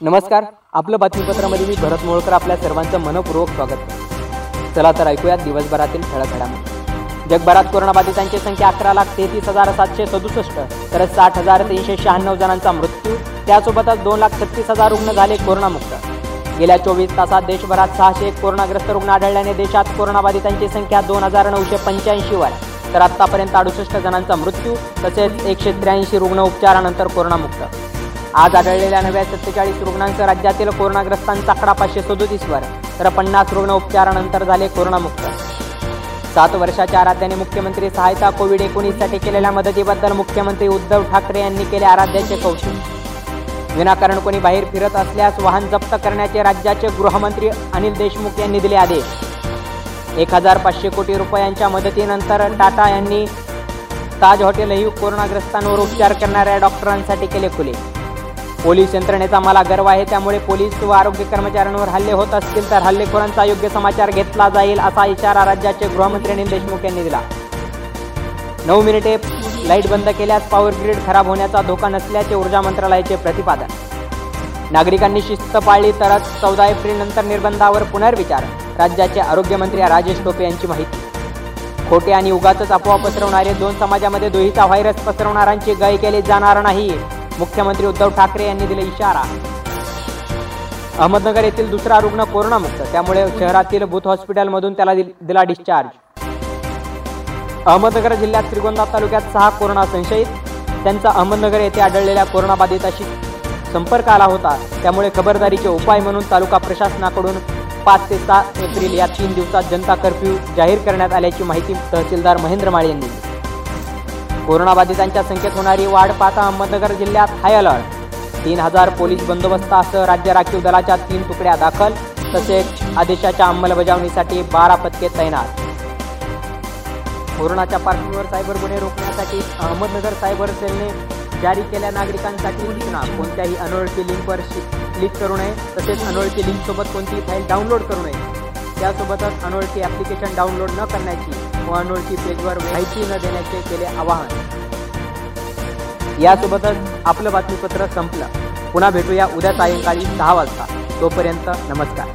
नमस्कार आपलं बातमीपत्रामध्ये मी भरत मोळकर आपल्या सर्वांचं मनपूर्वक स्वागत करतो. चला तर ऐकूयात दिवसभरातील ठळक घडामोडी. जगभरात कोरोनाबाधितांची संख्या अकरा लाख तेहतीस हजार सातशे सदुसष्ट तर साठ हजार तीनशे शहाण्णव जणांचा मृत्यू त्यासोबतच दोन लाख छत्तीस हजार रुग्ण झाले कोरोनामुक्त. गेल्या चोवीस तासात देशभरात सहाशे एक कोरोनाग्रस्त रुग्ण आढळल्याने देशात कोरोनाबाधितांची संख्या दोन हजार नऊशे पंच्याऐंशीवर तर आतापर्यंत अडुसष्ट जणांचा मृत्यू तसेच एकशे त्र्याऐंशी रुग्ण उपचारानंतर कोरोनामुक्त. आज आढळलेल्या नव्या सत्तेचाळीस रुग्णांसह राज्यातील कोरोनाग्रस्तांचा आकडा पाचशे सदोतीसवर तर पन्नास रुग्ण उपचारानंतर झाले कोरोनामुक्त. सात वर्षाच्या आराध्याने मुख्यमंत्री सहायता कोविड एकोणीससाठी केलेल्या मदतीबद्दल मुख्यमंत्री उद्धव ठाकरे यांनी केले आराध्याचे कौतुक विनाकारण कोणी बाहेर फिरत असल्यास वाहन जप्त करण्याचे राज्याचे गृहमंत्री अनिल देशमुख यांनी दिले आदेश. एक हजार पाचशे कोटी रुपयांच्या मदतीनंतर टाटा यांनी ताज हॉटेलही कोरोनाग्रस्तांवर उपचार करणाऱ्या डॉक्टरांसाठी केले खुले. पोलीस यंत्रणेचा मला गर्व आहे. त्यामुळे पोलीस व आरोग्य कर्मचाऱ्यांवर हल्ले होत असतील तर हल्लेखोरांचा योग्य समाचार घेतला जाईल असा इशारा राज्याचे गृहमंत्री अनिल देशमुख यांनी दिला. नऊ मिनिटे लाइट बंद केल्यास पॉवर ग्रीड खराब होण्याचा धोका नसल्याचे ऊर्जा मंत्रालयाचे प्रतिपादन. नागरिकांनी शिस्त पाळली तरच चौदा एप्रिल नंतर निर्बंधावर पुनर्विचार राज्याचे आरोग्यमंत्री राजेश टोपे यांची माहिती. खोटे आणि उगाच अफवा पसरवणारे दोन समाजामध्ये दुहीचा व्हायरस पसरवणाऱ्यांची गय केली जाणार नाही. मुख्यमंत्री उद्धव ठाकरे यांनी दिले इशारा. अहमदनगर येथील दुसरा रुग्ण कोरोनामुक्त त्यामुळे शहरातील बुथ हॉस्पिटलमधून त्याला दिल- दिला डिस्चार्ज. अहमदनगर जिल्ह्यात श्रीगोंदा तालुक्यात सहा कोरोना संशयित त्यांचा अहमदनगर येथे आढळलेल्या कोरोनाबाधिताशी संपर्क आला होता. त्यामुळे खबरदारीचे उपाय म्हणून तालुका प्रशासनाकडून पाच ते सहा एप्रिल या तीन दिवसात जनता कर्फ्यू जाहीर करण्यात आल्याची माहिती तहसीलदार महेंद्र माळे यांनी दिली. कोरोनाबाधितांच्या संख्येत होणारी वाढ पाहता अहमदनगर जिल्ह्यात हाय अलर्ट तीन हजार पोलीस बंदोबस्तासह राज्य राखीव दलाच्या तीन तुकड्या दाखल तसेच आदेशाच्या अंमलबजावणीसाठी बारा पथके तैनात. कोरोनाच्या पार्श्वभूमीवर सायबर गुन्हे रोखण्यासाठी अहमदनगर सायबर सेलने जारी केल्या नागरिकांसाठी सूचना. कोणत्याही अनोळखी लिंकवर क्लिक करू नये तसेच अनोळखी लिंकसोबत कोणतीही फाईल डाउनलोड करू नये. त्यासोबतच अनोळखी ॲप्लिकेशन डाउनलोड न करण्याची व अनोळखी पेजवर माहिती न देण्याचे केले आवाहन. यासोबतच आपलं बातमीपत्र संपलं. पुन्हा भेटूया उद्या सायंकाळी सहा वाजता. तोपर्यंत नमस्कार.